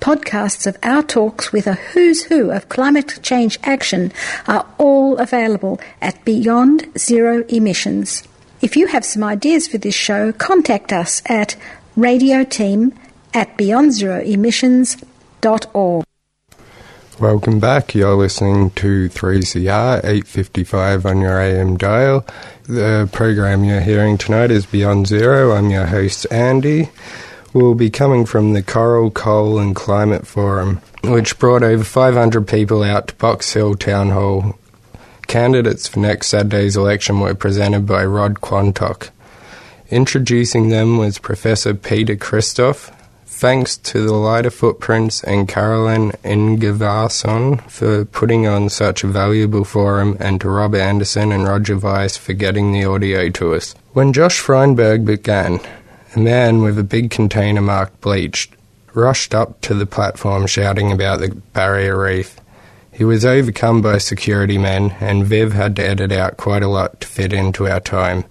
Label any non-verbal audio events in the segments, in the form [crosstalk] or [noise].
Podcasts of our talks with a who's who of climate change action are all available at Beyond Zero Emissions. If you have some ideas for this show, contact us at radioteam at beyondzeroemissions.org. Welcome back. You're listening to 3CR 855 on your AM dial. The program you're hearing tonight is Beyond Zero. I'm your host, Andy will be coming from the Coral, Coal and Climate Forum, which brought over 500 people out to Box Hill Town Hall. Candidates for next Saturday's election were presented by Rod Quantock. Introducing them was Professor Peter Christoff. Thanks to the Lighter Footprints and Carolyn Ingvarsson for putting on such a valuable forum, and to Rob Anderson and Roger Weiss for getting the audio to us. When Josh Frydenberg began, a man with a big container marked bleached rushed up to the platform shouting about the barrier reef. He was overcome by security men, and Viv had to edit out quite a lot to fit into our time.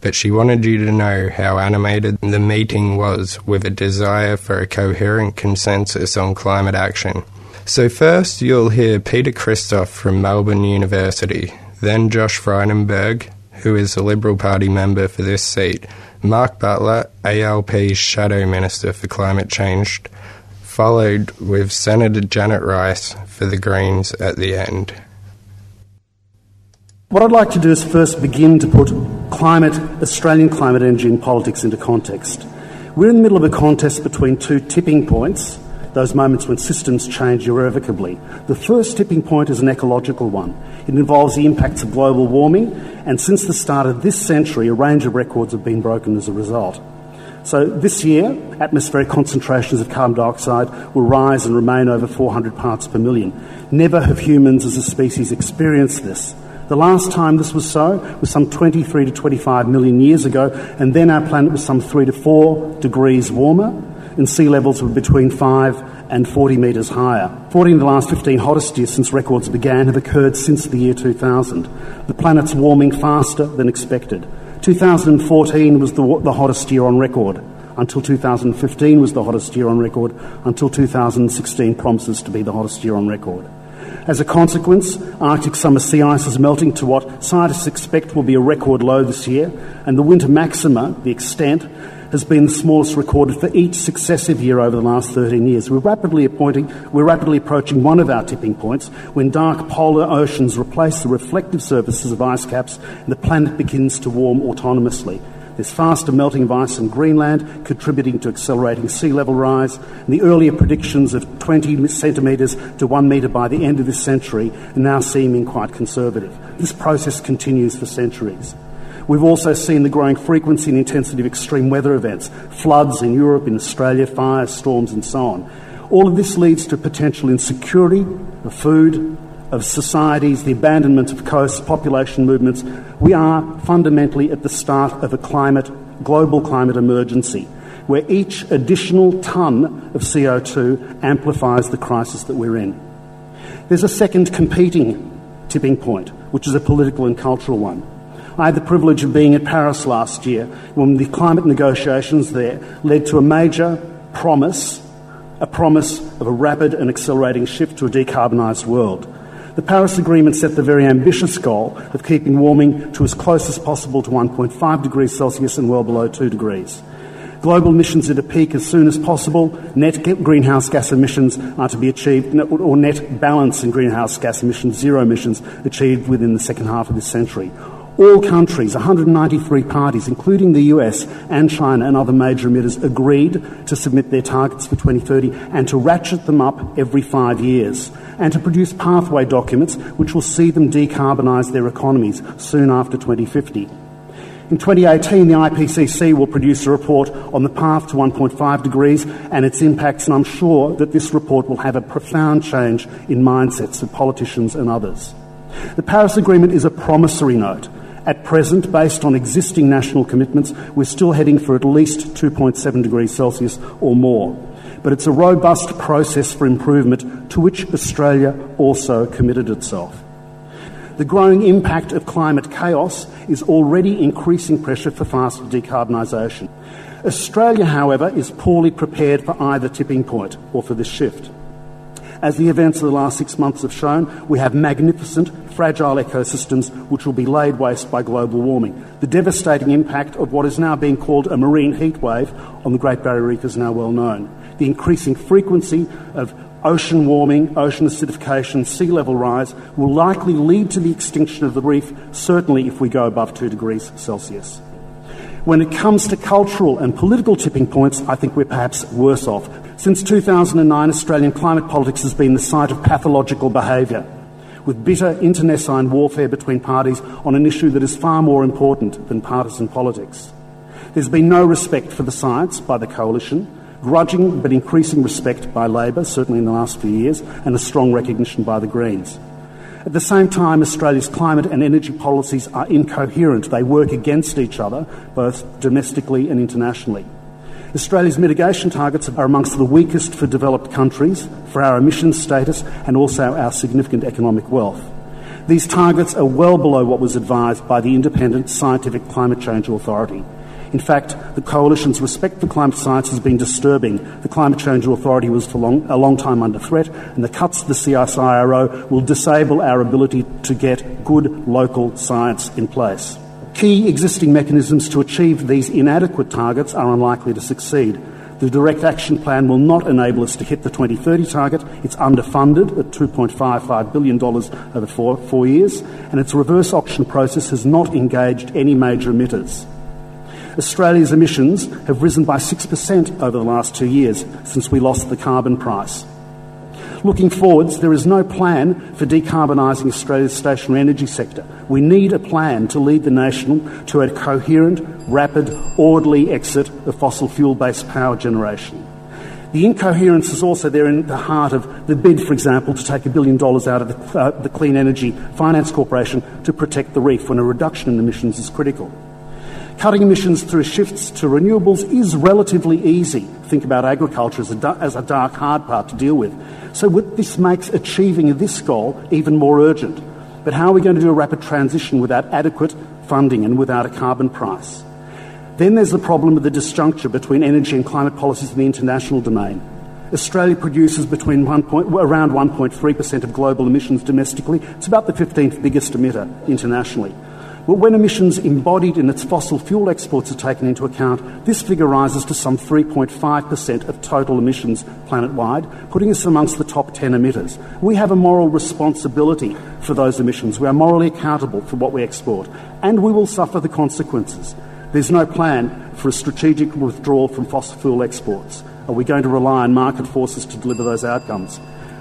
But she wanted you to know how animated the meeting was with a desire for a coherent consensus on climate action. So, first, you'll hear Peter Christoff from Melbourne University, then Josh Frydenberg, who is a Liberal Party member for this seat, Mark Butler, ALP's Shadow Minister for Climate Change, followed with Senator Janet Rice for the Greens at the end. What I'd like to do is first begin to put climate, Australian climate energy and politics into context. We're in the middle of a contest between two tipping points, those moments when systems change irrevocably. The first tipping point is an ecological one. It involves the impacts of global warming, and since the start of this century, a range of records have been broken as a result. So this year, atmospheric concentrations of carbon dioxide will rise and remain over 400 parts per million. Never have humans as a species experienced this. The last time this was so was some 23 to 25 million years ago, and then our planet was some 3 to 4 degrees warmer, and sea levels were between 5 and 40 metres higher. 14 of the last 15 hottest years since records began have occurred since the year 2000. The planet's warming faster than expected. 2014 was the, the hottest year on record. Until 2015 was the hottest year on record. Until 2016 promises to be the hottest year on record. As a consequence, Arctic summer sea ice is melting to what scientists expect will be a record low this year, and the winter maxima, the extent, has been the smallest recorded for each successive year over the last 13 years. We're rapidly, we're rapidly approaching one of our tipping points when dark polar oceans replace the reflective surfaces of ice caps and the planet begins to warm autonomously. There's faster melting of ice in Greenland, contributing to accelerating sea level rise. And the earlier predictions of 20 centimetres to 1 metre by the end of this century are now seeming quite conservative. This process continues for centuries. We've also seen the growing frequency and intensity of extreme weather events, floods in Europe, in Australia, fires, storms, and so on. All of this leads to potential insecurity of food, of societies, the abandonment of coasts, population movements. We are fundamentally at the start of a climate, global climate emergency, where each additional tonne of CO2 amplifies the crisis that we're in. There's a second competing tipping point, which is a political and cultural one. I had the privilege of being at Paris last year when the climate negotiations there led to a major promise, a promise of a rapid and accelerating shift to a decarbonised world. The Paris Agreement set the very ambitious goal of keeping warming to as close as possible to 1.5 degrees Celsius and well below 2 degrees. Global emissions at a peak as soon as possible. Net greenhouse gas emissions are to be achieved, or net balance in greenhouse gas emissions, zero emissions, achieved within the second half of this century. All countries, 193 parties, including the US and China and other major emitters, agreed to submit their targets for 2030 and to ratchet them up every five years, and to produce pathway documents which will see them decarbonise their economies soon after 2050. In 2018, the IPCC will produce a report on the path to 1.5 degrees and its impacts, and I'm sure that this report will have a profound change in mindsets of politicians and others. The Paris Agreement is a promissory note at present, based on existing national commitments, we're still heading for at least 2.7 degrees Celsius or more. But it's a robust process for improvement to which Australia also committed itself. The growing impact of climate chaos is already increasing pressure for faster decarbonisation. Australia, however, is poorly prepared for either tipping point or for this shift. As the events of the last six months have shown, we have magnificent, fragile ecosystems which will be laid waste by global warming. The devastating impact of what is now being called a marine heat wave on the Great Barrier Reef is now well known. The increasing frequency of ocean warming, ocean acidification, sea level rise will likely lead to the extinction of the reef, certainly if we go above 2 degrees Celsius. When it comes to cultural and political tipping points, I think we're perhaps worse off. Since 2009, Australian climate politics has been the site of pathological behaviour, with bitter internecine warfare between parties on an issue that is far more important than partisan politics. There's been no respect for the science by the coalition, grudging but increasing respect by Labor, certainly in the last few years, and a strong recognition by the Greens. At the same time, Australia's climate and energy policies are incoherent. They work against each other, both domestically and internationally. Australia's mitigation targets are amongst the weakest for developed countries, for our emissions status, and also our significant economic wealth. These targets are well below what was advised by the Independent Scientific Climate Change Authority. In fact, the Coalition's respect for climate science has been disturbing. The Climate Change Authority was for long, a long time under threat, and the cuts to the CSIRO will disable our ability to get good local science in place. Key existing mechanisms to achieve these inadequate targets are unlikely to succeed. The direct action plan will not enable us to hit the 2030 target. It's underfunded at $2.55 billion over four, four years, and its reverse auction process has not engaged any major emitters. Australia's emissions have risen by 6% over the last two years since we lost the carbon price. Looking forwards, there is no plan for decarbonising Australia's stationary energy sector. We need a plan to lead the nation to a coherent, rapid, orderly exit of fossil fuel based power generation. The incoherence is also there in the heart of the bid, for example, to take a billion dollars out of the, uh, the Clean Energy Finance Corporation to protect the reef when a reduction in emissions is critical. Cutting emissions through shifts to renewables is relatively easy. Think about agriculture as a, as a dark, hard part to deal with. So, this makes achieving this goal even more urgent. But how are we going to do a rapid transition without adequate funding and without a carbon price? Then there's the problem of the disjuncture between energy and climate policies in the international domain. Australia produces between point, around 1.3% of global emissions domestically. It's about the 15th biggest emitter internationally. But when emissions embodied in its fossil fuel exports are taken into account, this figure rises to some 3.5% of total emissions planet wide, putting us amongst the top 10 emitters. We have a moral responsibility for those emissions. We are morally accountable for what we export, and we will suffer the consequences. There's no plan for a strategic withdrawal from fossil fuel exports. Are we going to rely on market forces to deliver those outcomes?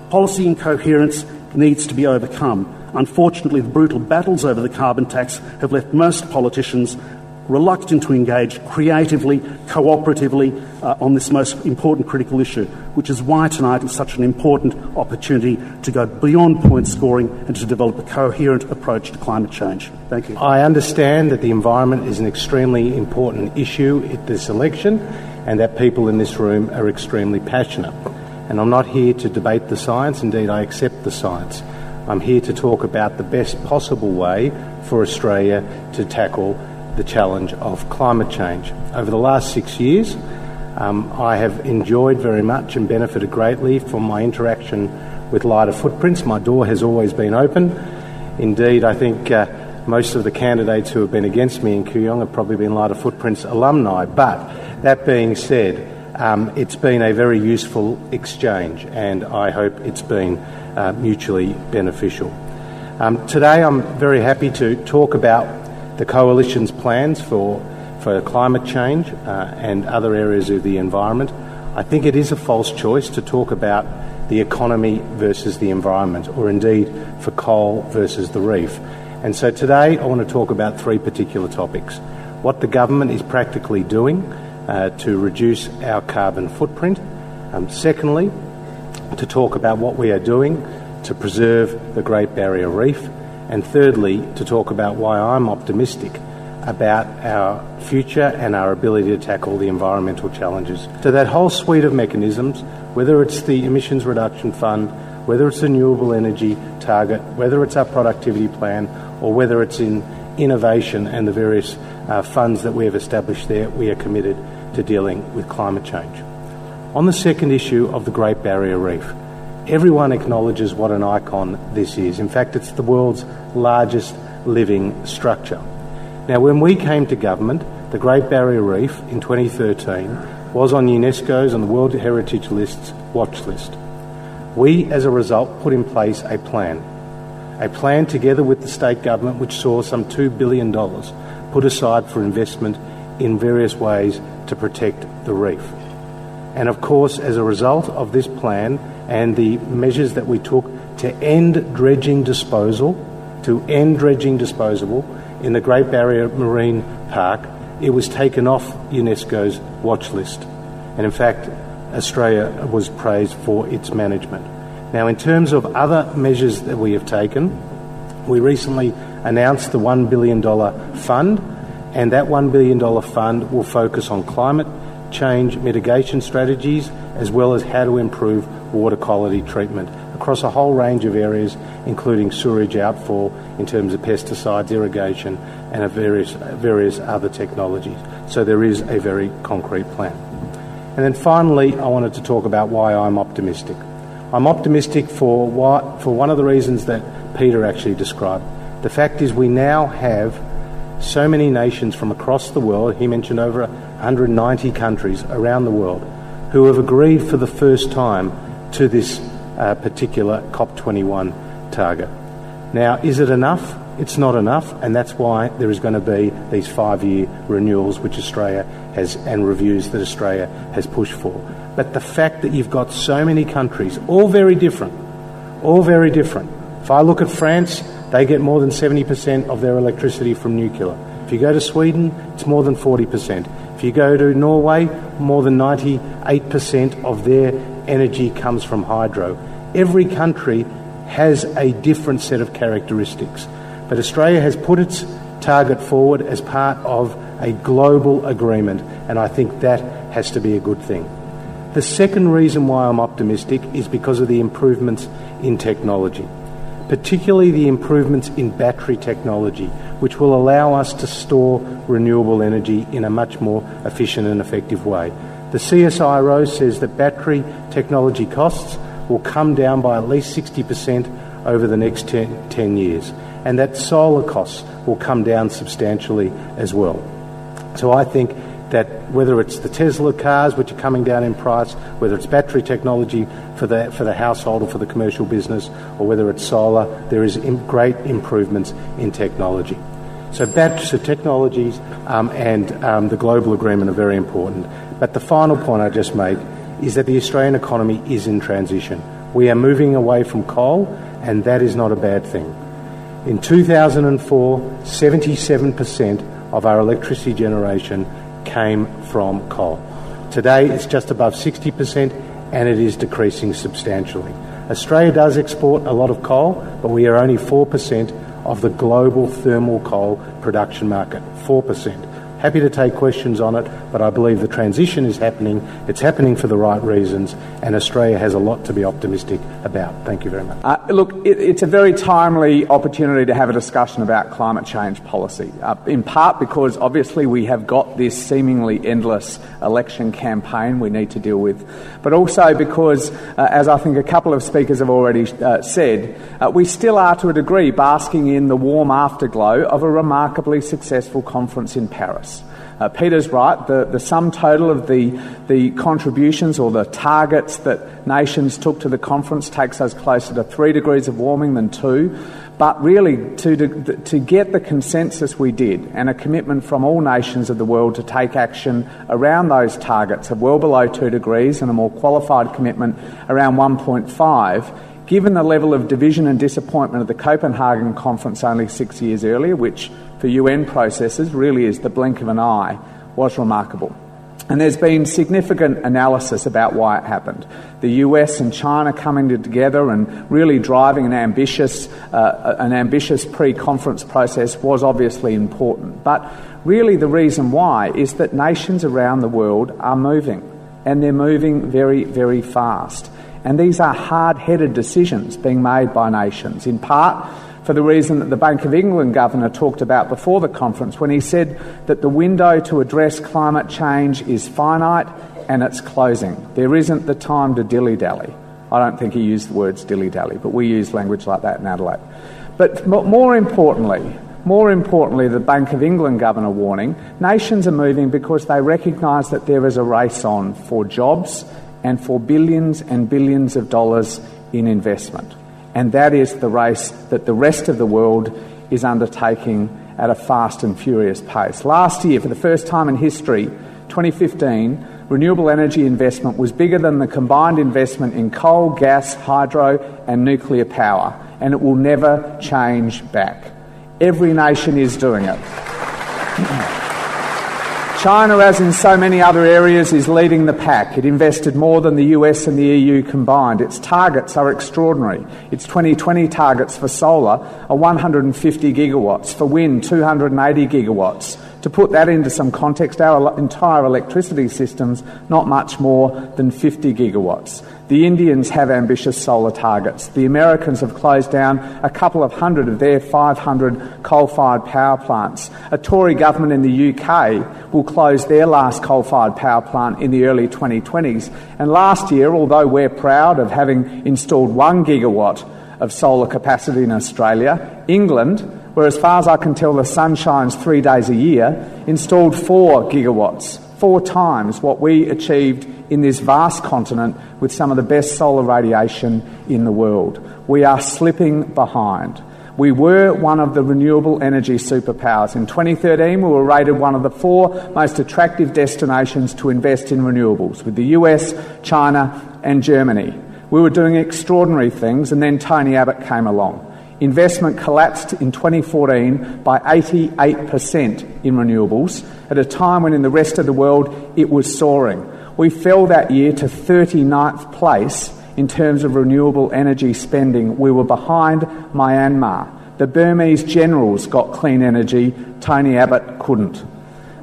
Policy incoherence needs to be overcome. Unfortunately, the brutal battles over the carbon tax have left most politicians reluctant to engage creatively, cooperatively uh, on this most important critical issue, which is why tonight is such an important opportunity to go beyond point scoring and to develop a coherent approach to climate change. Thank you. I understand that the environment is an extremely important issue at this election and that people in this room are extremely passionate. And I'm not here to debate the science, indeed, I accept the science. I'm here to talk about the best possible way for Australia to tackle the challenge of climate change. Over the last six years, um, I have enjoyed very much and benefited greatly from my interaction with Lighter Footprints. My door has always been open. Indeed, I think uh, most of the candidates who have been against me in Kooyong have probably been Lighter Footprints alumni. But That being said, um, it's been a very useful exchange, and I hope it's been uh, mutually beneficial. Um, today, I'm very happy to talk about the Coalition's plans for, for climate change uh, and other areas of the environment. I think it is a false choice to talk about the economy versus the environment, or indeed for coal versus the reef. And so today, I want to talk about three particular topics what the government is practically doing uh, to reduce our carbon footprint. Um, secondly, to talk about what we are doing to preserve the Great Barrier Reef. And thirdly, to talk about why I'm optimistic about our future and our ability to tackle the environmental challenges. So, that whole suite of mechanisms, whether it's the Emissions Reduction Fund, whether it's a renewable energy target, whether it's our productivity plan, or whether it's in innovation and the various uh, funds that we have established there, we are committed to dealing with climate change. On the second issue of the Great Barrier Reef, everyone acknowledges what an icon this is. In fact, it's the world's largest living structure. Now, when we came to government, the Great Barrier Reef in 2013 was on UNESCO's and the World Heritage List's watch list. We, as a result, put in place a plan. A plan together with the state government, which saw some $2 billion put aside for investment in various ways to protect the reef. And of course, as a result of this plan and the measures that we took to end dredging disposal, to end dredging disposal in the Great Barrier Marine Park, it was taken off UNESCO's watch list. And in fact, Australia was praised for its management. Now, in terms of other measures that we have taken, we recently announced the $1 billion fund, and that $1 billion fund will focus on climate change mitigation strategies as well as how to improve water quality treatment across a whole range of areas, including sewerage outfall in terms of pesticides, irrigation, and various, various other technologies. So there is a very concrete plan. And then finally, I wanted to talk about why I'm optimistic. I'm optimistic for, what, for one of the reasons that Peter actually described. The fact is, we now have so many nations from across the world, he mentioned over 190 countries around the world, who have agreed for the first time to this uh, particular COP21 target. Now, is it enough? It's not enough, and that's why there is going to be these five year renewals which Australia has and reviews that Australia has pushed for. But the fact that you've got so many countries, all very different, all very different. If I look at France, they get more than 70% of their electricity from nuclear. If you go to Sweden, it's more than 40%. If you go to Norway, more than 98% of their energy comes from hydro. Every country has a different set of characteristics. But Australia has put its target forward as part of a global agreement, and I think that has to be a good thing. The second reason why I'm optimistic is because of the improvements in technology, particularly the improvements in battery technology, which will allow us to store renewable energy in a much more efficient and effective way. The CSIRO says that battery technology costs will come down by at least 60% over the next 10, 10 years and that solar costs will come down substantially as well. So I think whether it's the Tesla cars, which are coming down in price, whether it's battery technology for the, for the household or for the commercial business, or whether it's solar, there is great improvements in technology. So, batteries, so technologies um, and um, the global agreement are very important. But the final point I just made is that the Australian economy is in transition. We are moving away from coal, and that is not a bad thing. In 2004, 77% of our electricity generation came from coal. Today, it's just above 60%, and it is decreasing substantially. Australia does export a lot of coal, but we are only 4% of the global thermal coal production market. 4%. Happy to take questions on it, but I believe the transition is happening. It's happening for the right reasons, and Australia has a lot to be optimistic about. Thank you very much. Uh, look, it, it's a very timely opportunity to have a discussion about climate change policy, uh, in part because obviously we have got this seemingly endless election campaign we need to deal with, but also because, uh, as I think a couple of speakers have already uh, said, uh, we still are to a degree basking in the warm afterglow of a remarkably successful conference in Paris. Uh, Peter's right, the, the sum total of the, the contributions or the targets that nations took to the conference takes us closer to three degrees of warming than two. But really, to, to, get the consensus we did and a commitment from all nations of the world to take action around those targets of well below two degrees and a more qualified commitment around 1.5 given the level of division and disappointment of the Copenhagen conference only six years earlier, which for UN processes really is the blink of an eye, was remarkable. And there's been significant analysis about why it happened. The US and China coming together and really driving an ambitious, uh, an ambitious pre-conference process was obviously important. But really, the reason why is that nations around the world are moving, and they're moving very, very fast. And these are hard headed decisions being made by nations, in part for the reason that the Bank of England governor talked about before the conference when he said that the window to address climate change is finite and it's closing. There isn't the time to dilly dally. I don't think he used the words dilly dally, but we use language like that in Adelaide. But more importantly, more importantly, the Bank of England governor warning nations are moving because they recognise that there is a race on for jobs and for billions and billions of dollars in investment. And that is the race that the rest of the world is undertaking at a fast and furious pace. Last year, for the first time in history, 2015, renewable energy investment was bigger than the combined investment in coal, gas, hydro, and nuclear power, and it will never change back. Every nation is doing it. [clears throat] China, as in so many other areas, is leading the pack. It invested more than the US and the EU combined. Its targets are extraordinary. Its 2020 targets for solar are 150 gigawatts, for wind, 280 gigawatts. To put that into some context, our entire electricity system's not much more than 50 gigawatts. The Indians have ambitious solar targets. The Americans have closed down a couple of hundred of their 500 coal fired power plants. A Tory government in the UK will close their last coal fired power plant in the early 2020s. And last year, although we're proud of having installed one gigawatt of solar capacity in Australia, England where, as far as I can tell, the sun shines three days a year, installed four gigawatts, four times what we achieved in this vast continent with some of the best solar radiation in the world. We are slipping behind. We were one of the renewable energy superpowers. In 2013, we were rated one of the four most attractive destinations to invest in renewables, with the US, China, and Germany. We were doing extraordinary things, and then Tony Abbott came along. Investment collapsed in 2014 by 88% in renewables at a time when in the rest of the world it was soaring. We fell that year to 39th place in terms of renewable energy spending. We were behind Myanmar. The Burmese generals got clean energy, Tony Abbott couldn't.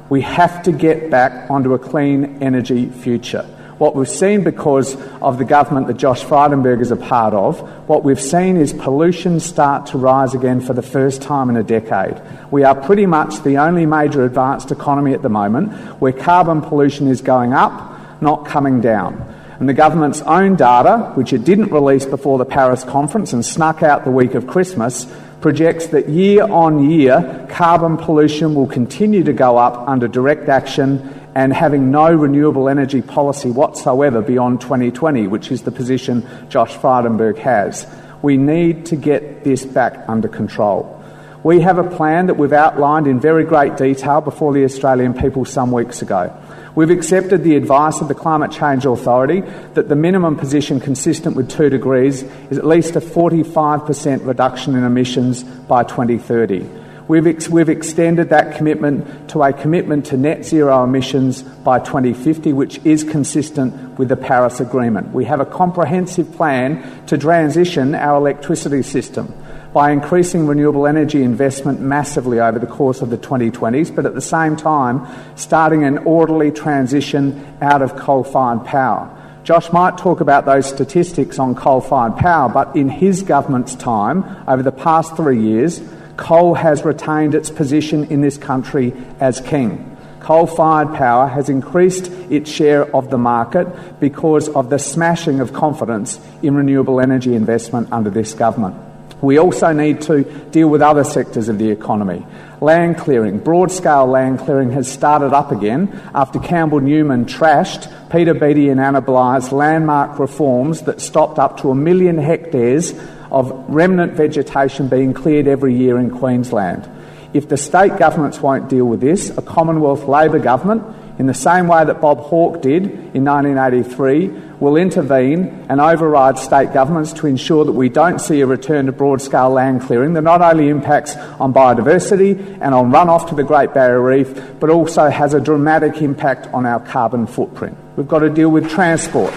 We have to get back onto a clean energy future what we've seen because of the government that Josh Frydenberg is a part of, what we've seen is pollution start to rise again for the first time in a decade. We are pretty much the only major advanced economy at the moment where carbon pollution is going up, not coming down. And the government's own data, which it didn't release before the Paris conference and snuck out the week of Christmas, projects that year on year carbon pollution will continue to go up under direct action and having no renewable energy policy whatsoever beyond 2020, which is the position Josh Frydenberg has. We need to get this back under control. We have a plan that we've outlined in very great detail before the Australian people some weeks ago. We've accepted the advice of the Climate Change Authority that the minimum position consistent with 2 degrees is at least a 45% reduction in emissions by 2030. We've, ex- we've extended that commitment to a commitment to net zero emissions by 2050, which is consistent with the Paris Agreement. We have a comprehensive plan to transition our electricity system by increasing renewable energy investment massively over the course of the 2020s, but at the same time, starting an orderly transition out of coal fired power. Josh might talk about those statistics on coal fired power, but in his government's time, over the past three years, coal has retained its position in this country as king. Coal fired power has increased its share of the market because of the smashing of confidence in renewable energy investment under this government. We also need to deal with other sectors of the economy. Land clearing, broad scale land clearing has started up again after Campbell Newman trashed Peter Beattie and Anna Bligh's landmark reforms that stopped up to a million hectares of remnant vegetation being cleared every year in Queensland. If the state governments won't deal with this, a Commonwealth Labor government, in the same way that Bob Hawke did in 1983, will intervene and override state governments to ensure that we don't see a return to broad scale land clearing that not only impacts on biodiversity and on runoff to the Great Barrier Reef, but also has a dramatic impact on our carbon footprint. We've got to deal with transport.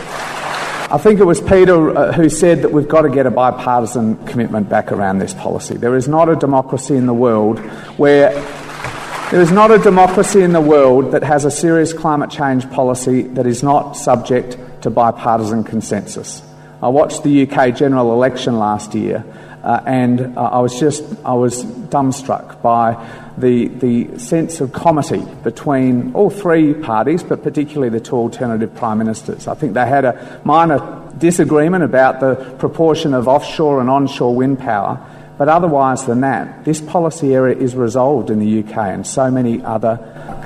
I think it was Peter uh, who said that we've got to get a bipartisan commitment back around this policy. There is not a democracy in the world where there is not a democracy in the world that has a serious climate change policy that is not subject to bipartisan consensus. I watched the UK general election last year uh, and uh, I was just I was dumbstruck by the the sense of comity between all three parties, but particularly the two alternative prime ministers. I think they had a minor disagreement about the proportion of offshore and onshore wind power, but otherwise than that, this policy area is resolved in the UK and so many other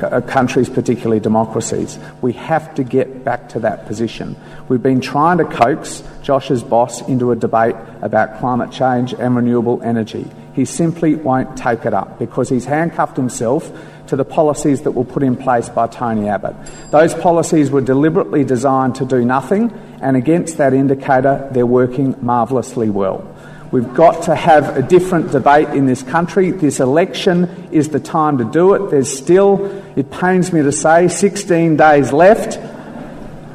uh, countries, particularly democracies. We have to get back to that position. We've been trying to coax Josh's boss into a debate about climate change and renewable energy. He simply won't take it up because he's handcuffed himself to the policies that were put in place by Tony Abbott. Those policies were deliberately designed to do nothing, and against that indicator, they're working marvellously well. We've got to have a different debate in this country. This election is the time to do it. There's still, it pains me to say, 16 days left.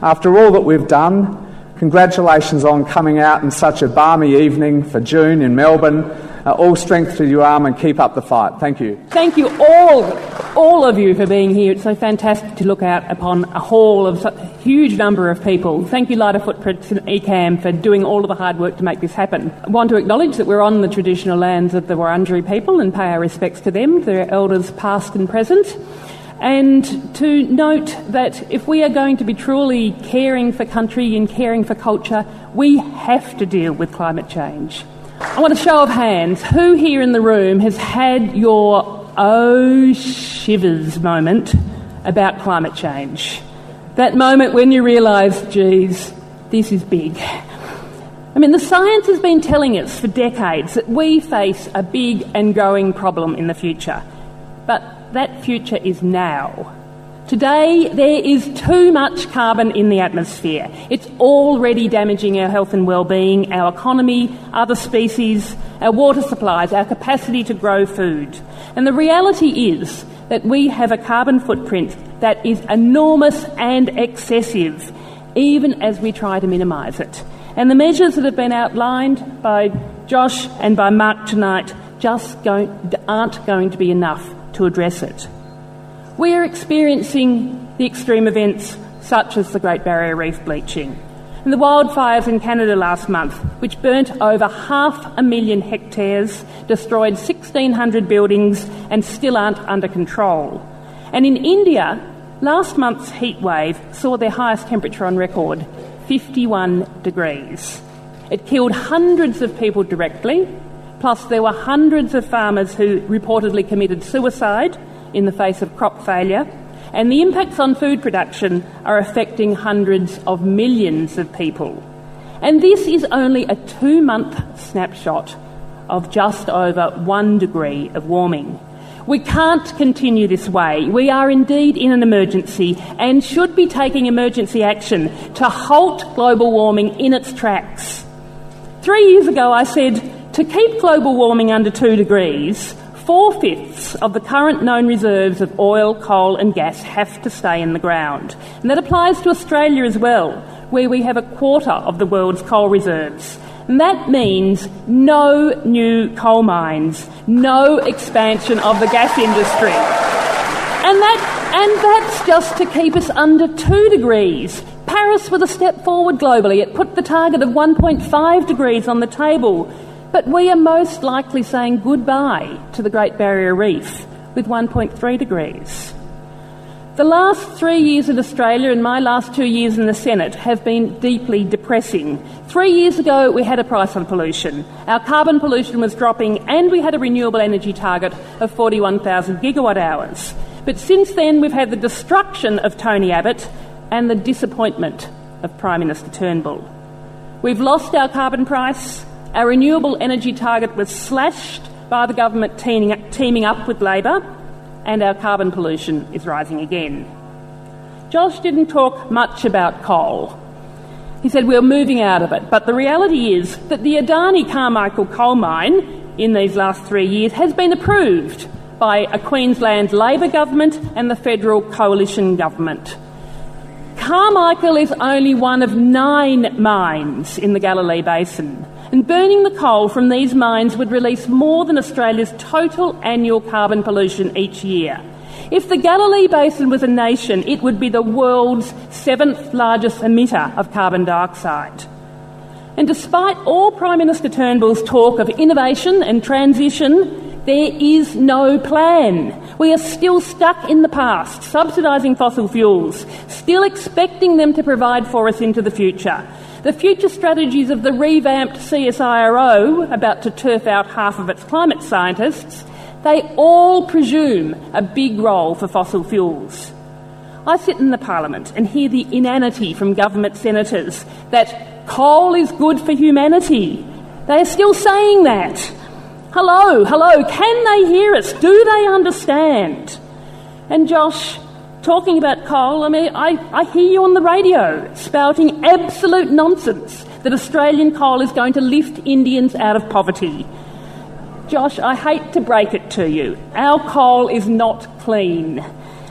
After all that we've done, congratulations on coming out in such a balmy evening for June in Melbourne. Uh, all strength to your arm and keep up the fight. Thank you. Thank you all, all of you for being here. It's so fantastic to look out upon a hall of such a huge number of people. Thank you, Lighter Footprints and ECAM, for doing all of the hard work to make this happen. I want to acknowledge that we're on the traditional lands of the Wurundjeri people and pay our respects to them, their elders past and present and to note that if we are going to be truly caring for country and caring for culture, we have to deal with climate change. I want a show of hands. Who here in the room has had your oh shivers moment about climate change? That moment when you realise, geez, this is big. I mean, the science has been telling us for decades that we face a big and growing problem in the future. But that future is now. Today, there is too much carbon in the atmosphere. It's already damaging our health and well-being, our economy, other species, our water supplies, our capacity to grow food. And the reality is that we have a carbon footprint that is enormous and excessive, even as we try to minimise it. And the measures that have been outlined by Josh and by Mark tonight just aren't going to be enough to address it. We are experiencing the extreme events such as the Great Barrier Reef bleaching and the wildfires in Canada last month, which burnt over half a million hectares, destroyed 1,600 buildings, and still aren't under control. And in India, last month's heat wave saw their highest temperature on record 51 degrees. It killed hundreds of people directly, plus, there were hundreds of farmers who reportedly committed suicide in the face of crop failure, and the impacts on food production are affecting hundreds of millions of people. And this is only a two month snapshot of just over one degree of warming. We can't continue this way. We are indeed in an emergency and should be taking emergency action to halt global warming in its tracks. Three years ago, I said to keep global warming under two degrees, Four fifths of the current known reserves of oil, coal, and gas have to stay in the ground. And that applies to Australia as well, where we have a quarter of the world's coal reserves. And that means no new coal mines, no expansion of the gas industry. And, that, and that's just to keep us under two degrees. Paris was a step forward globally. It put the target of 1.5 degrees on the table. But we are most likely saying goodbye to the Great Barrier Reef with 1.3 degrees. The last three years in Australia and my last two years in the Senate have been deeply depressing. Three years ago, we had a price on pollution. Our carbon pollution was dropping, and we had a renewable energy target of 41,000 gigawatt hours. But since then, we've had the destruction of Tony Abbott and the disappointment of Prime Minister Turnbull. We've lost our carbon price, our renewable energy target was slashed by the government teaming up with Labor and our carbon pollution is rising again. Josh didn't talk much about coal. He said we're moving out of it, but the reality is that the Adani Carmichael coal mine in these last three years has been approved by a Queensland Labor government and the federal coalition government. Carmichael is only one of nine mines in the Galilee Basin and burning the coal from these mines would release more than Australia's total annual carbon pollution each year. If the Galilee Basin was a nation, it would be the world's seventh largest emitter of carbon dioxide. And despite all Prime Minister Turnbull's talk of innovation and transition, there is no plan. We are still stuck in the past, subsidising fossil fuels, still expecting them to provide for us into the future. The future strategies of the revamped CSIRO, about to turf out half of its climate scientists, they all presume a big role for fossil fuels. I sit in the Parliament and hear the inanity from government senators that coal is good for humanity. They are still saying that. Hello, hello, can they hear us? Do they understand? And Josh, talking about coal, I mean, I, I hear you on the radio spouting absolute nonsense that Australian coal is going to lift Indians out of poverty. Josh, I hate to break it to you. Our coal is not clean.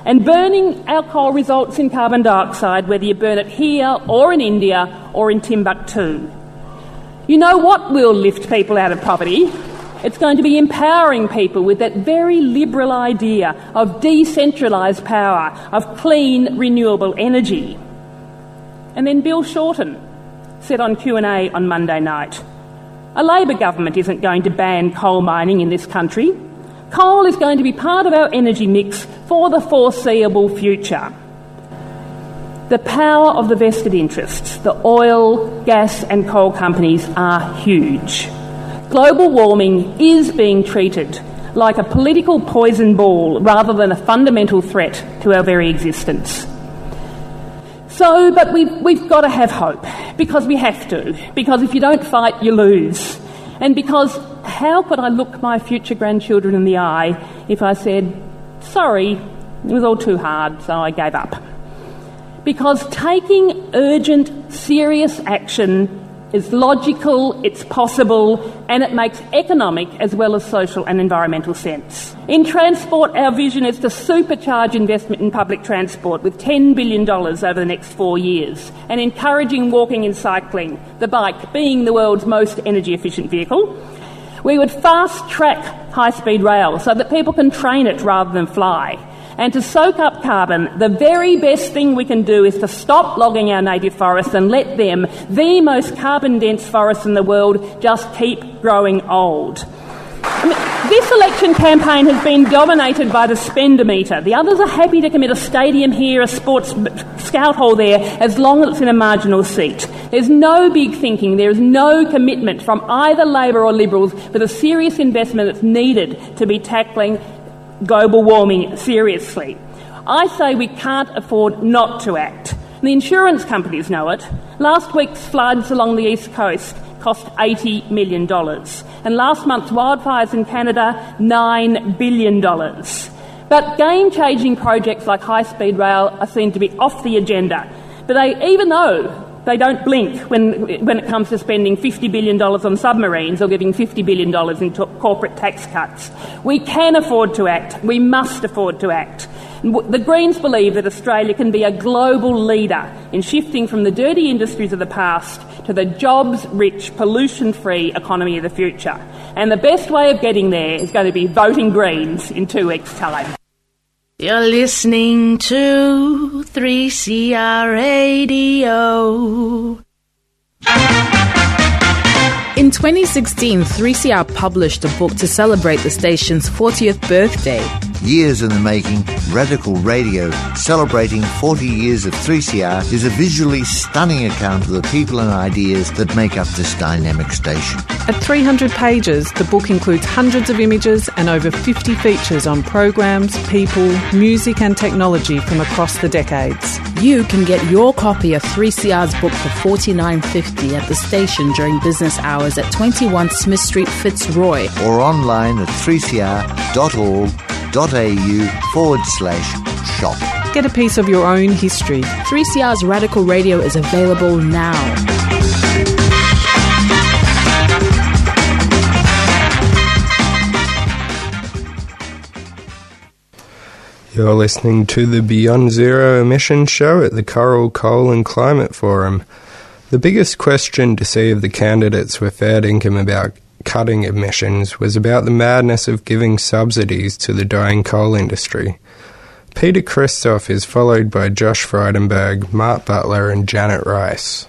And burning our coal results in carbon dioxide, whether you burn it here or in India or in Timbuktu. You know what will lift people out of poverty? It's going to be empowering people with that very liberal idea of decentralised power, of clean, renewable energy. And then Bill Shorten said on Q&A on Monday night, a Labor government isn't going to ban coal mining in this country. Coal is going to be part of our energy mix for the foreseeable future. The power of the vested interests, the oil, gas, and coal companies, are huge global warming is being treated like a political poison ball rather than a fundamental threat to our very existence. So, but we've, we've got to have hope because we have to, because if you don't fight, you lose. And because how could I look my future grandchildren in the eye if I said, sorry, it was all too hard, so I gave up? Because taking urgent, serious action is logical, it's possible, and it makes economic as well as social and environmental sense. In transport, our vision is to supercharge investment in public transport with $10 billion over the next four years and encouraging walking and cycling, the bike being the world's most energy efficient vehicle. We would fast track high speed rail so that people can train it rather than fly and to soak up carbon, the very best thing we can do is to stop logging our native forests and let them, the most carbon dense forests in the world, just keep growing old. I mean, this election campaign has been dominated by the spender meter. The others are happy to commit a stadium here, a sports scout hall there, as long as it's in a marginal seat. There's no big thinking, there is no commitment from either Labor or Liberals for the serious investment that's needed to be tackling global warming seriously. I say we can't afford not to act. The insurance companies know it. Last week's floods along the east coast cost $80 million. And last month's wildfires in Canada, $9 billion. But game changing projects like high speed rail are seen to be off the agenda. But they, even though they don't blink when, when it comes to spending $50 billion on submarines or giving $50 billion in corporate tax cuts. We can afford to act. We must afford to act. The Greens believe that Australia can be a global leader in shifting from the dirty industries of the past to the jobs rich, pollution free economy of the future. And the best way of getting there is going to be voting Greens in two weeks' time. You're listening to 3CR Radio. In 2016, 3CR published a book to celebrate the station's 40th birthday. Years in the Making, Radical Radio, celebrating 40 years of 3CR, is a visually stunning account of the people and ideas that make up this dynamic station. At 300 pages, the book includes hundreds of images and over 50 features on programs, people, music, and technology from across the decades. You can get your copy of 3CR's book for $49.50 at the station during business hours at 21 Smith Street, Fitzroy. Or online at 3cr.org au forward slash shop. Get a piece of your own history. 3CR's Radical Radio is available now. You're listening to the Beyond Zero Emissions Show at the Coral Coal and Climate Forum. The biggest question to see of the candidates were fair income about cutting emissions was about the madness of giving subsidies to the dying coal industry. Peter Christoff is followed by Josh Frydenberg, Mark Butler, and Janet Rice.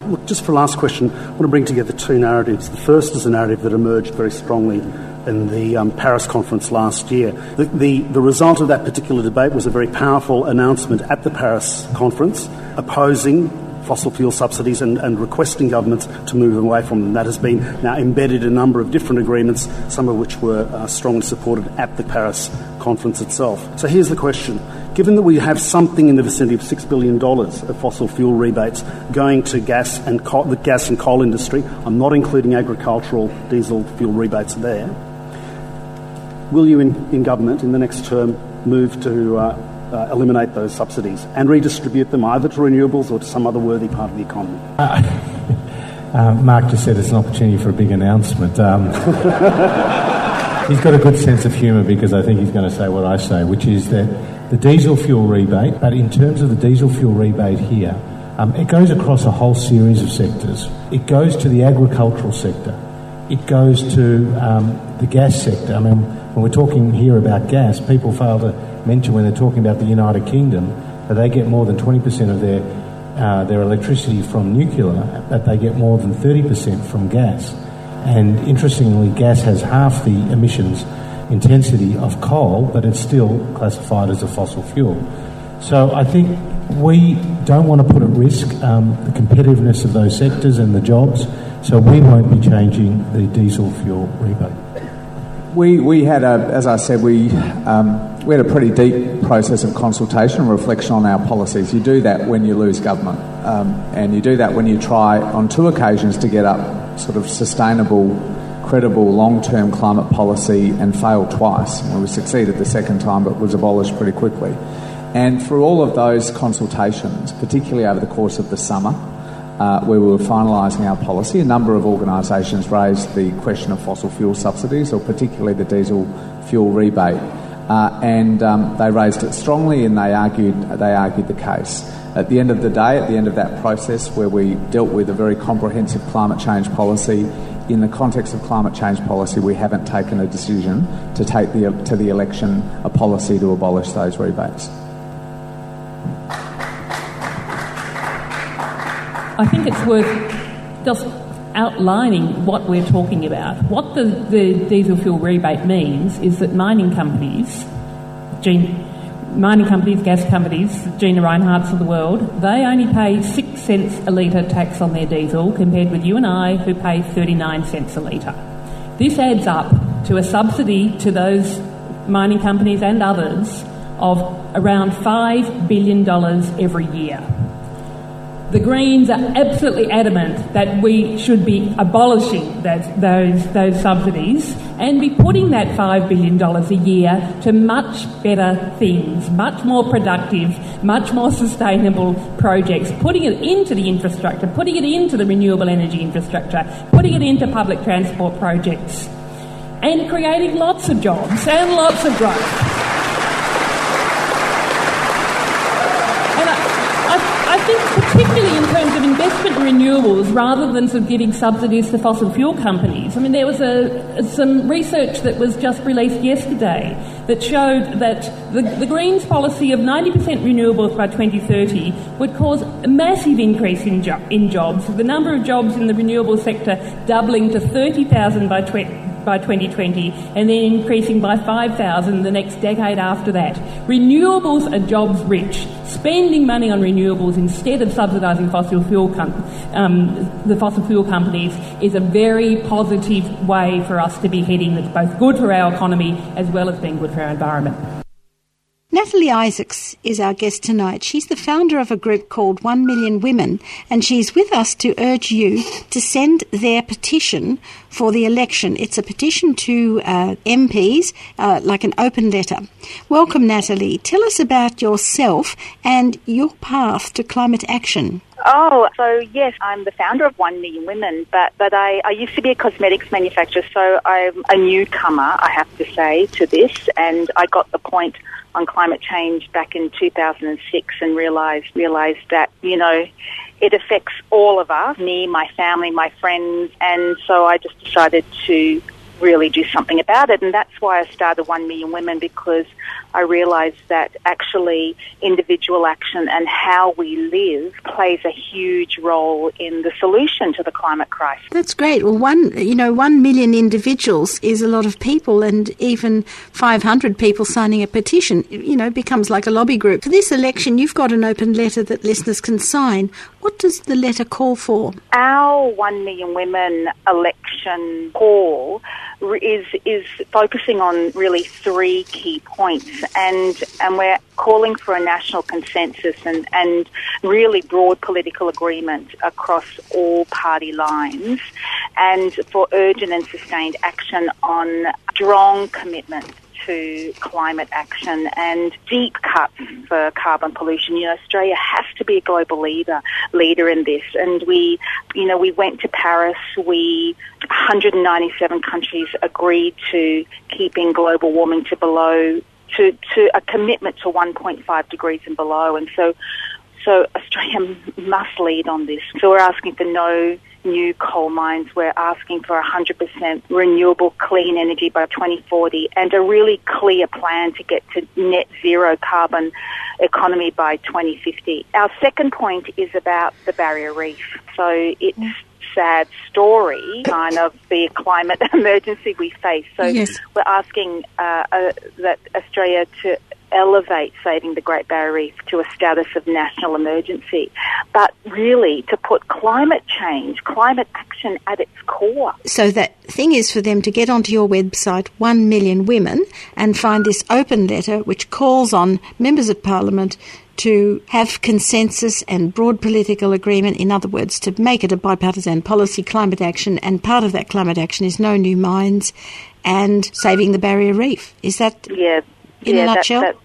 Look, just for last question, I want to bring together two narratives. The first is a narrative that emerged very strongly in the um, Paris conference last year. The, the, the result of that particular debate was a very powerful announcement at the Paris conference opposing fossil fuel subsidies and, and, requesting governments to move away from them. That has been now embedded in a number of different agreements, some of which were uh, strongly supported at the Paris conference itself. So here's the question. Given that we have something in the vicinity of $6 billion of fossil fuel rebates going to gas and coal, the gas and coal industry, I'm not including agricultural diesel fuel rebates there, will you in, in government in the next term move to uh, uh, eliminate those subsidies and redistribute them either to renewables or to some other worthy part of the economy. [laughs] Uh, Mark just said it's an opportunity for a big announcement. Um, [laughs] he's got a good sense of humour because I think he's going to say what I say, which is that the diesel fuel rebate, but in terms of the diesel fuel rebate here, um, it goes across a whole series of sectors. It goes to the agricultural sector. It goes to um, the gas sector. I mean, when we're talking here about gas, people fail to mention when they're talking about the United Kingdom that they get more than 20% of their uh, their electricity from nuclear, but they get more than 30% from gas. And interestingly, gas has half the emissions intensity of coal, but it's still classified as a fossil fuel. So I think we don't want to put at risk um, the competitiveness of those sectors and the jobs, so we won't be changing the diesel fuel rebate. We, we had a, as I said, we um, we had a pretty deep process of consultation and reflection on our policies. You do that when you lose government, um, and you do that when you try on two occasions to get up sort of sustainable, credible, long term climate policy and fail twice. We succeeded the second time, but was abolished pretty quickly. And through all of those consultations, particularly over the course of the summer, uh, where we were finalising our policy, a number of organisations raised the question of fossil fuel subsidies, or particularly the diesel fuel rebate. Uh, and um, they raised it strongly and they argued, they argued the case. At the end of the day, at the end of that process, where we dealt with a very comprehensive climate change policy, in the context of climate change policy, we haven't taken a decision to take the, to the election a policy to abolish those rebates. Think it's worth just outlining what we're talking about. What the, the diesel fuel rebate means is that mining companies, Gene, mining companies, gas companies, Gina Rinehart's of the world, they only pay six cents a litre tax on their diesel compared with you and I who pay 39 cents a litre. This adds up to a subsidy to those mining companies and others of around $5 billion every year. The Greens are absolutely adamant that we should be abolishing that, those, those subsidies and be putting that $5 billion a year to much better things, much more productive, much more sustainable projects, putting it into the infrastructure, putting it into the renewable energy infrastructure, putting it into public transport projects, and creating lots of jobs and lots of growth. think particularly in terms of investment in renewables rather than sort of giving subsidies to fossil fuel companies. I mean, there was a, some research that was just released yesterday that showed that the, the Greens policy of 90% renewables by 2030 would cause a massive increase in, jo- in jobs, the number of jobs in the renewable sector doubling to 30,000 by 20 by 2020 and then increasing by 5,000 the next decade after that. Renewables are jobs rich. Spending money on renewables instead of subsidising fossil fuel com- um, the fossil fuel companies is a very positive way for us to be heading that's both good for our economy as well as being good for our environment. Natalie Isaacs is our guest tonight. She's the founder of a group called One Million Women, and she's with us to urge you to send their petition for the election. It's a petition to uh, MPs, uh, like an open letter. Welcome, Natalie. Tell us about yourself and your path to climate action. Oh, so yes, I'm the founder of One Million Women, but, but I, I used to be a cosmetics manufacturer, so I'm a newcomer, I have to say, to this, and I got the point on climate change back in 2006 and realized realized that you know it affects all of us, me, my family, my friends, and so I just decided to really do something about it. And that's why I started One Million Women because I realised that actually individual action and how we live plays a huge role in the solution to the climate crisis. That's great. Well, one, you know, one million individuals is a lot of people, and even 500 people signing a petition, you know, becomes like a lobby group. For this election, you've got an open letter that listeners can sign. What does the letter call for? Our One Million Women election call is is focusing on really three key points, and and we're calling for a national consensus and and really broad political agreement across all party lines, and for urgent and sustained action on strong commitment to climate action and deep cuts for carbon pollution. You know, Australia has to be a global leader leader in this. And we, you know, we went to Paris. We 197 countries agreed to keeping global warming to below to to a commitment to 1.5 degrees and below. And so, so Australia [laughs] must lead on this. So we're asking for no new coal mines. We're asking for 100% renewable clean energy by 2040 and a really clear plan to get to net zero carbon economy by 2050. Our second point is about the barrier reef. So it's sad story, kind of the climate [laughs] emergency we face. So Yes. we're asking uh, uh, that Australia to elevate saving the Great Barrier Reef to a status of national emergency, but really to put climate change, climate action at its core. So that thing is for them to get onto your website, One Million Women, and find this open letter which calls on members of parliament to have consensus and broad political agreement. In other words, to make it a bipartisan policy, climate action, and part of that climate action is no new mines and saving the barrier reef. Is that Yeah. In yeah, that- nutshell? That, that,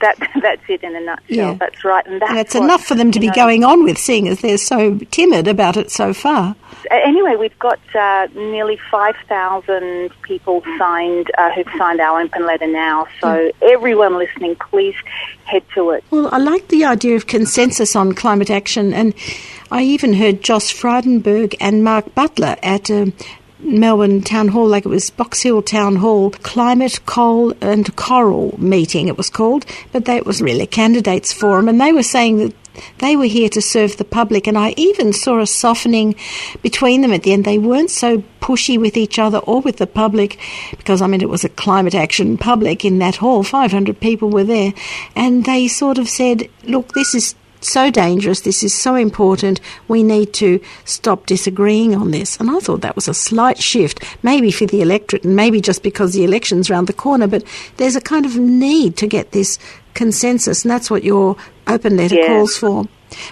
[laughs] that's it in a nutshell. Yeah. That's right. And that's, And it's what, enough for them to be know, going on with, seeing as they're so timid about it so far. Anyway, we've got uh, nearly 5,000 people signed uh, who've signed our open letter now. So everyone listening, please head to it. Well, I like the idea of consensus on climate action, and I even heard Josh Frydenberg and Mark Butler at um Melbourne Town Hall, like it was Box Hill Town Hall, Climate, Coal and Coral meeting, it was called, but they, it was really a candidates forum, and they were saying that they were here to serve the public, and I even saw a softening between them at the end. They weren't so pushy with each other or with the public, because I mean, it was a climate action public in that hall. 500 people were there, and they sort of said, Look, this is so dangerous, this is so important, we need to stop disagreeing on this. And I thought that was a slight shift, maybe for the electorate, and maybe just because the election's round the corner, but there's a kind of need to get this consensus, and that's what your open letter calls for.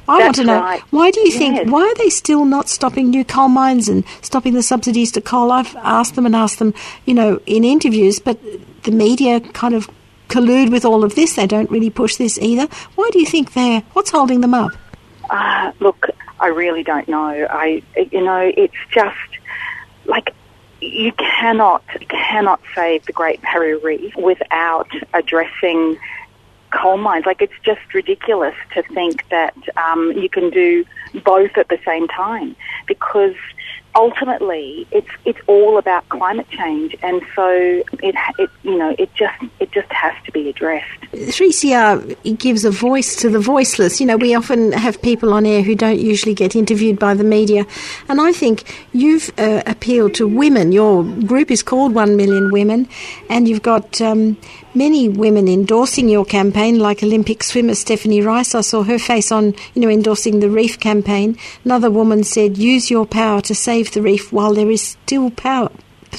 I want to know right. why do you think Yes. why are they still not stopping new coal mines and stopping the subsidies to coal? I've asked them and asked them, you know, in interviews, but the media kind of collude with all of this. They don't really push this either. Why do you think they're what's holding them up? Uh, look, I really don't know. I, you know, it's just like you cannot cannot save the Great Barrier Reef without addressing coal mines. Like it's just ridiculous to think that um, you can do both at the same time because ultimately it's it's all about climate change and so it it you know it just it just has to be addressed. 3CR gives a voice to the voiceless. You know, we often have people on air who don't usually get interviewed by the media. And I think you've uh, appealed to women. Your group is called One Million Women, and you've got um, many women endorsing your campaign, like Olympic swimmer Stephanie Rice. I saw her face on, you know, endorsing the Reef campaign. Another woman said, use your power to save the reef while there is still power.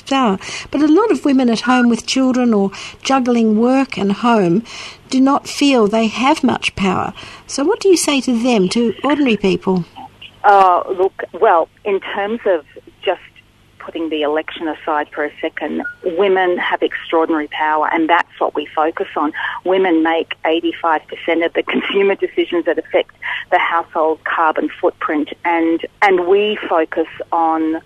Power. But a lot of women at home with children or juggling work and home do not feel they have much power. So, what do you say to them, to ordinary people? Uh, look, well, in terms of putting the election aside for a second, women have extraordinary power, and that's what we focus on. Women make 85% of the [laughs] consumer decisions that affect the household carbon footprint, and and we focus on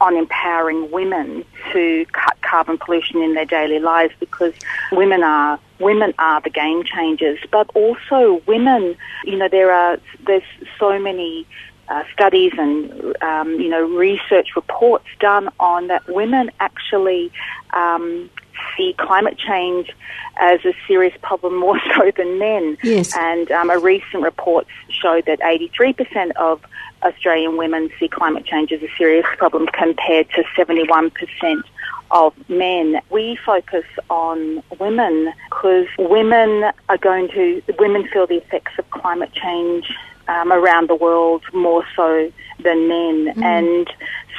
on empowering women to cut carbon pollution in their daily lives because women are women are the game changers but also women you know there are there's so many uh, studies and um, you know research reports done on that women actually um, see climate change as a serious problem [laughs] more so than men. Yes. And um, a recent report showed that 83% of Australian women see climate change as a serious problem compared to 71% of men. We focus on women because women are going to, women feel the effects of climate change um, around the world more so than men. Mm. And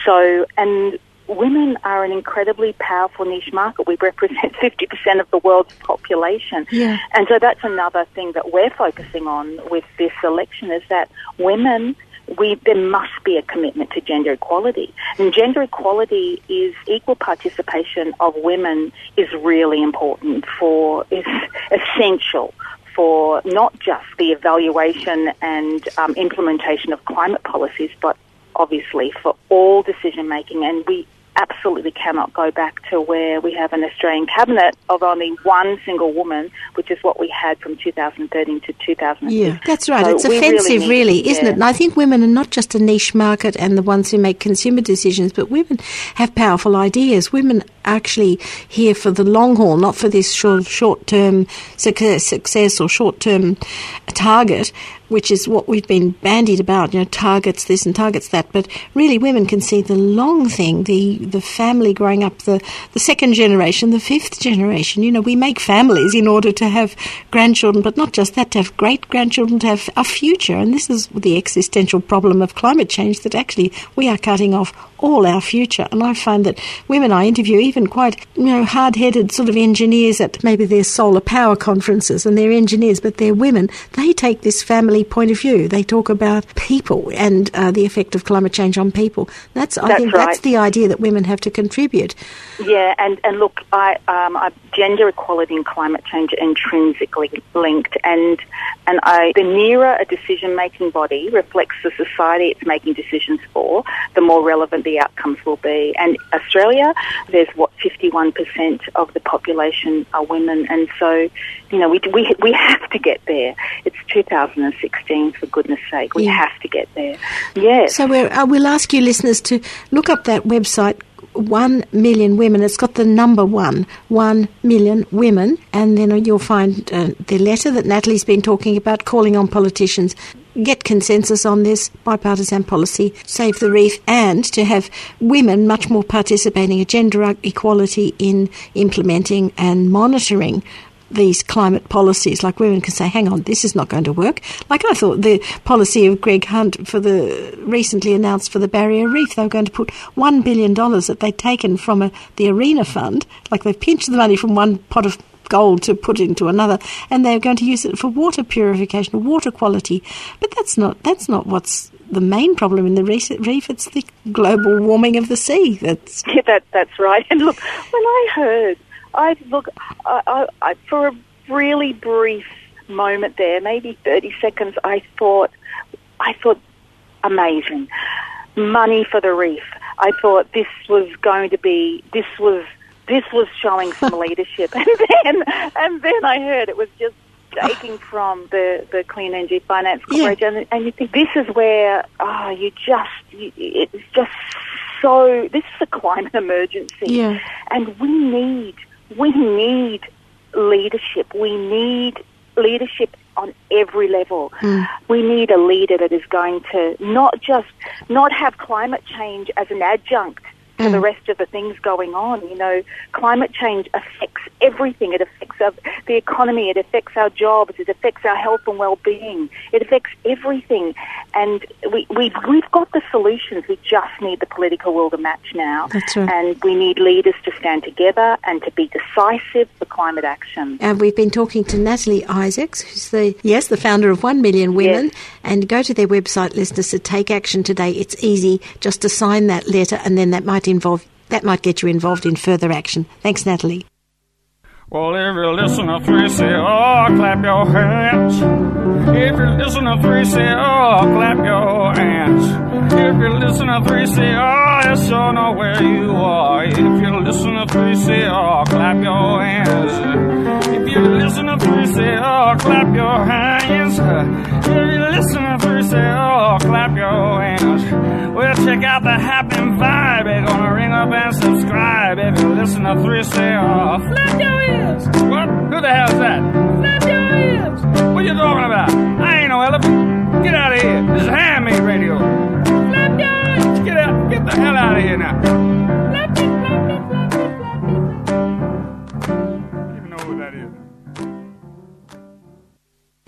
so, and women are an incredibly powerful niche market. We represent [laughs] 50% of the world's population. Yeah. And so that's another thing that we're focusing on with this election is that women we there must be a commitment to gender equality. And gender equality is equal participation of women is really important for is essential for not just the evaluation and um, implementation of climate policies, but obviously for all decision making. And we absolutely cannot go back to where we have an Australian cabinet of only one single woman, which is what we had from 2013 to 2015. Yeah, that's right. So it's offensive, need- really, isn't yeah. it? And I think women are not just a niche market and the ones who make consumer decisions, but women have powerful ideas. Women are actually here for the long haul, not for this short, short-term success, success or short-term target, which is what we've been bandied about. You know, targets this and targets that. But really, women can see the long thing, the the family growing up, the the second generation, the fifth generation. You know, we make families in order to have grandchildren, but not just that, to have great grandchildren, to have a future. And this is the existential problem of climate change that actually we are cutting off all our future. And I find that women I interview, even quite you know hard headed sort of engineers at maybe their solar power conferences, and they're engineers, but they're women. They take this family point of view. They talk about people and uh, the effect of climate change on people. That's I That's think that's the idea that women have to contribute. Yeah, and, and look, I, um, I, gender equality and climate change are intrinsically linked, and and I, the nearer a decision-making body reflects the society it's making decisions for, the more relevant the outcomes will be. And Australia, there's what 51% of the population are women, and so you know we we we have to get there. It's 2016, for goodness sake, we Yeah. have to get there. Yes. So we're, uh, we'll ask you listeners to look up that website. One million women. It's got the number one, one million women, and then you'll find uh, the letter that Natalie's been talking about, calling on politicians get consensus on this bipartisan policy, save the reef, and to have women much more participating, a gender equality in implementing and monitoring these climate policies. Like women can say, hang on, this is not going to work. Like I thought the policy of Greg Hunt for the recently announced for the Barrier Reef, they were going to put $1 billion that they'd taken from a, the Arena Fund, like they've pinched the money from one pot of gold to put into another, and they're going to use it for water purification water quality. But that's not that's not what's the main problem in the reef. It's the global warming of the sea. That's [laughs] Yeah, that, that's right. And look, when I heard, I look, I, I, for a really brief moment there, maybe 30 seconds, I thought, I thought, amazing. Money for the reef. I thought this was going to be, this was, this was showing some [laughs] leadership. [laughs] And then, and then I heard it was just taking from the, the Clean Energy Finance Corporation. And, and you think this is where, oh, you just, you, it's just so, this is a climate emergency. Yeah. And we need, we need leadership. We need leadership on every level. Mm. We need a leader that is going to not just not have climate change as an adjunct to mm. the rest of the things going on. You know, climate change affects everything. It affects our, the economy. It affects our jobs. It affects our health and well-being. It affects everything. And we, we, we've got the solutions. We just need the political will to match now. That's right. And we need leaders to stand together and to be decisive for climate action. And we've been talking to Natalie Isaacs, who's the, yes, the founder of One Million Women. Yes. And go to their website, listeners, to take action today. It's easy just to sign that letter and then that might involve that might get you involved in further action. Thanks, Natalie. Well, if you listen to 3CR, clap your hands. If you listen to 3CR, clap your hands. If you listen to 3CR, yes, you know where you are. If you listen to 3CR, clap your hands. If you listen to 3CR, clap your hands. If you listen to 3CR, clap your hands. Well, check out the happy vibe. They're gonna ring up and subscribe. If you listen to 3CR, flap your ears. What? Who the hell's that? Flap your ears. What you talking about? I ain't no elephant. Get out of here. This is handmade radio. Flap your ears. Get out. Get the hell out of here now.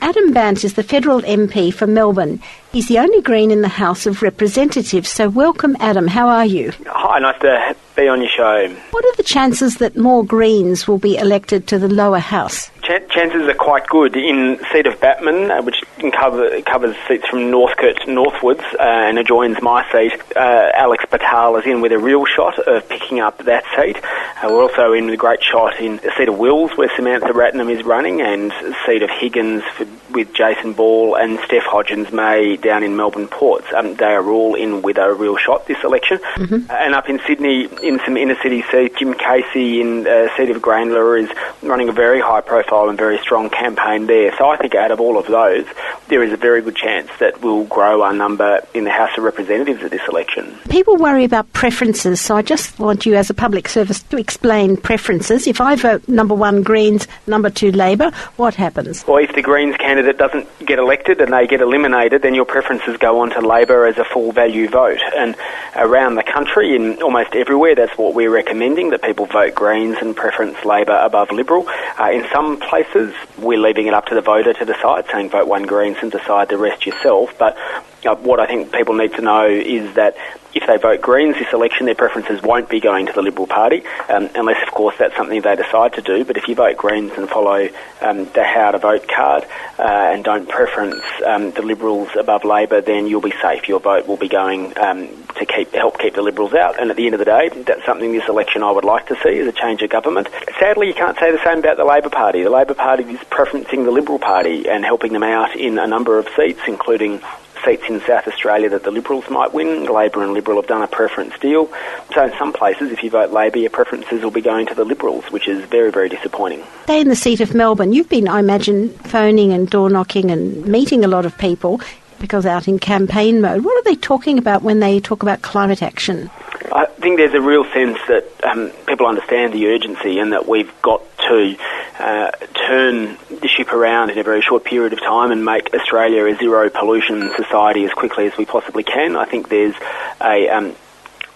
Adam Bandt is the federal MP for Melbourne. He's the only Green in the House of Representatives. So, welcome, Adam. How are you? Hi, nice to be on your show. What are the chances that more Greens will be elected to the lower house? Ch- chances are quite good. In seat of Batman, uh, which cover, covers seats from Northcote northwards uh, and adjoins my seat, uh, Alex Bhathal is in with a real shot of picking up that seat. Uh, we're also in with a great shot in the seat of Wills, where Samantha Ratnam is running, and seat of Higgins for, with Jason Ball and Steph Hodgins May down in Melbourne Ports. Um, they are all in with a real shot this election. Mm-hmm. and up in Sydney, in some inner city seats, Jim Casey in uh, seat of Grayndler is running a very high profile and very strong campaign there. So I think out of all of those, there is a very good chance that we'll grow our number in the House of Representatives at this election. People worry about preferences, so I just want you as a public service to explain preferences. If I vote number one Greens, number two Labor, what happens? Well, if the Greens candidate doesn't get elected and they get eliminated, then your preferences go on to Labor as a full value vote. And around the country, in almost everywhere, that's what we're recommending that people vote Greens and preference Labor above Liberal. Uh, in some places, we're leaving it up to the voter to decide, saying vote one Greens and decide the rest yourself. But uh, what I think people need to know is that if they vote Greens this election, their preferences won't be going to the Liberal Party, um, unless, of course, that's something they decide to do. But if you vote Greens and follow um, the how to vote card uh, and don't preference um, the Liberals above Labor, then you'll be safe. Your vote will be going um, to keep help keep the Liberals out. And at the end of the day, that's something this election I would like to see is a change of government. Sadly, you can't say the same about the Labor Party. The Labor Party is preferencing the Liberal Party and helping them out in a number of seats, including seats in South Australia that the Liberals might win. Labor and Liberal have done a preference deal. So in some places, if you vote Labor, your preferences will be going to the Liberals, which is very, very disappointing. Stay in the seat of Melbourne. You've been, I imagine, phoning and door knocking and meeting a lot of people because out in campaign mode. What are they talking about when they talk about climate action? I think there's a real sense that um, people understand the urgency and that we've got to uh, turn the ship around in a very short period of time and make Australia a zero pollution society as quickly as we possibly can. I think there's a um,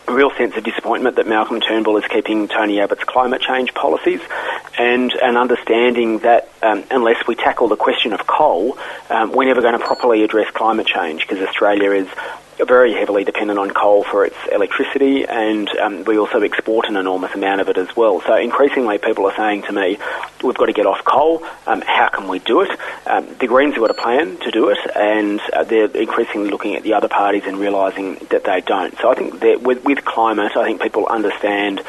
a real sense of disappointment that Malcolm Turnbull is keeping Tony Abbott's climate change policies and an understanding that um, unless we tackle the question of coal, um, we're never going to properly address climate change because Australia is very heavily dependent on coal for its electricity, and um, we also export an enormous amount of it as well. So increasingly, people are saying to me, "We've got to get off coal. Um, how can we do it?" Um, the Greens have got a plan to do it, and uh, they're increasingly looking at the other parties and realising that they don't. So I think that with, with climate, I think people understand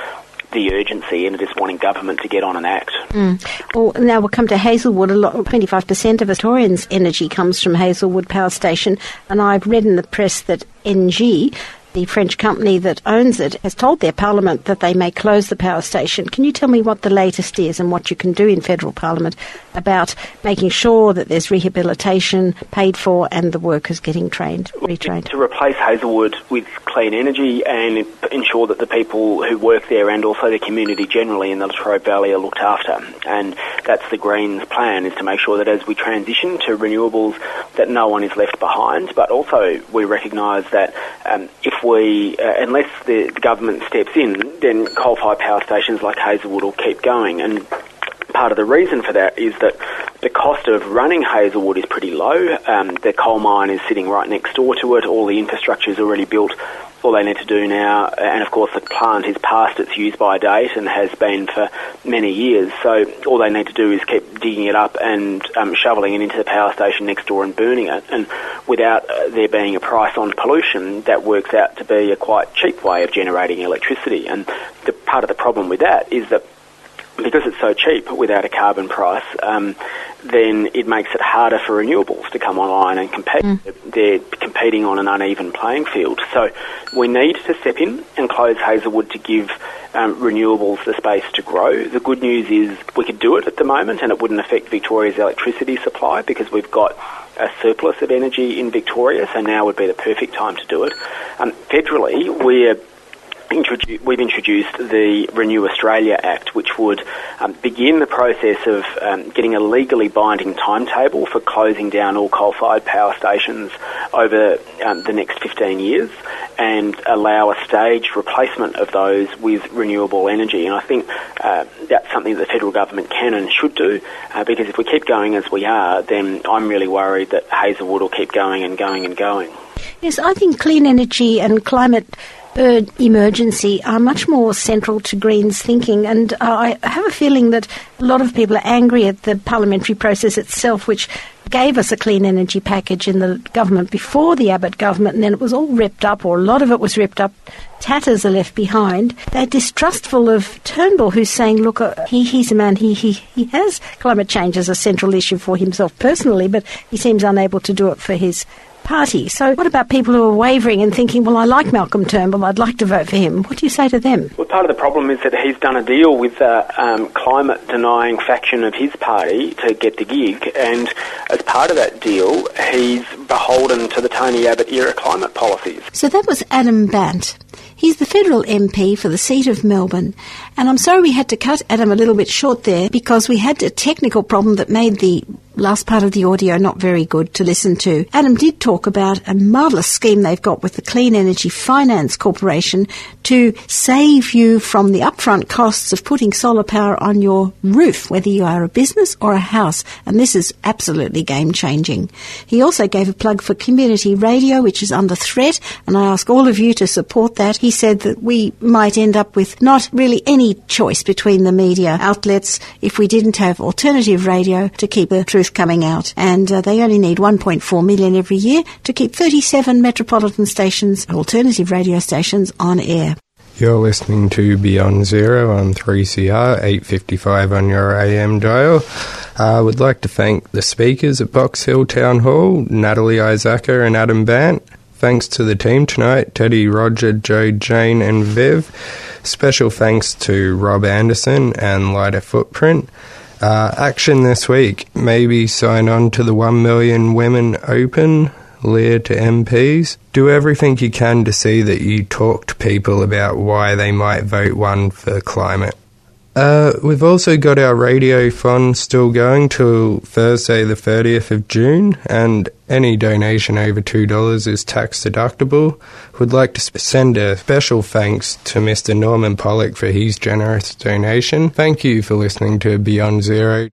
the urgency and just wanting government to get on and act. Mm. Well, now we'll come to Hazelwood. A lot, 25% of Victorians' energy comes from Hazelwood Power Station, and I've read in the press that Engie the French company that owns it has told their parliament that they may close the power station. Can you tell me what the latest is and what you can do in federal parliament about making sure that there's rehabilitation paid for and the workers getting trained, retrained? To replace Hazelwood with clean energy and ensure that the people who work there and also the community generally in the Latrobe Valley are looked after. And that's the Greens plan, is to make sure that as we transition to renewables, that no one is left behind. But also we recognise that um, if we, uh, unless the, the government steps in, then coal-fired power stations like Hazelwood will keep going. And part of the reason for that is that the cost of running Hazelwood is pretty low. Um, the coal mine is sitting right next door to it. All the infrastructure is already built. All they need to do now, and of course the plant is past its use by date and has been for many years. So all they need to do is keep digging it up and um, shoveling it into the power station next door and burning it. And without uh, there being a price on pollution, that works out to be a quite cheap way of generating electricity. And the part of the problem with that is that because it's so cheap without a carbon price, um, then it makes it harder for renewables to come online and compete. Mm. They're competing on an uneven playing field. So we need to step in and close Hazelwood to give um, renewables the space to grow. The good news is we could do it at the moment and it wouldn't affect Victoria's electricity supply because we've got a surplus of energy in Victoria, so now would be the perfect time to do it. Um, federally, we're Introdu- we've introduced the Renew Australia Act, which would um, begin the process of um, getting a legally binding timetable for closing down all coal-fired power stations over um, the next 15 years and allow a staged replacement of those with renewable energy. And I think uh, that's something the federal government can and should do uh, because if we keep going as we are, then I'm really worried that Hazelwood will keep going and going and going. Yes, I think clean energy and climate emergency are much more central to Greens thinking, and uh, I have a feeling that a lot of people are angry at the parliamentary process itself, which gave us a clean energy package in the government before the Abbott government, and then it was all ripped up, or a lot of it was ripped up. Tatters are left behind. They're distrustful of Turnbull, who's saying, look, uh, he, he's a man, he, he, he has climate change as a central issue for himself personally, but he seems unable to do it for his party. So, what about people who are wavering and thinking, well, I like Malcolm Turnbull, I'd like to vote for him? What do you say to them? Well, part of the problem is that he's done a deal with the um, climate denying faction of his party to get the gig, and as part of that deal, he's beholden to the Tony Abbott era climate policies. So, that was Adam Bandt. He's the federal MP for the seat of Melbourne. And I'm sorry we had to cut Adam a little bit short there because we had a technical problem that made the last part of the audio not very good to listen to. Adam did talk about a marvellous scheme they've got with the Clean Energy Finance Corporation to save you from the upfront costs of putting solar power on your roof, whether you are a business or a house. And this is absolutely game changing. He also gave a plug for community radio, which is under threat, and I ask all of you to support that. He said that we might end up with not really any choice between the media outlets if we didn't have alternative radio to keep the truth coming out. And uh, they only need 1.4 million every year to keep 37 metropolitan stations, alternative radio stations, on air. You're listening to Beyond Zero on 3CR 855 on your AM dial. I would like to thank the speakers at Box Hill Town Hall, Natalie Isaacs and Adam Bandt. Thanks to the team tonight, Teddy, Roger, Joe, Jane and Viv. Special thanks to Rob Anderson and Lighter Footprint. Uh, action this week. Maybe sign on to the 1 Million Women Open, Lear to MPs. Do everything you can to see that you talk to people about why they might vote one for climate. Uh, we've also got our radio fund still going till Thursday, the 30th of June, and any donation over $2 is tax deductible. Would like to send a special thanks to Mr. Norman Pollock for his generous donation. Thank you for listening to Beyond Zero.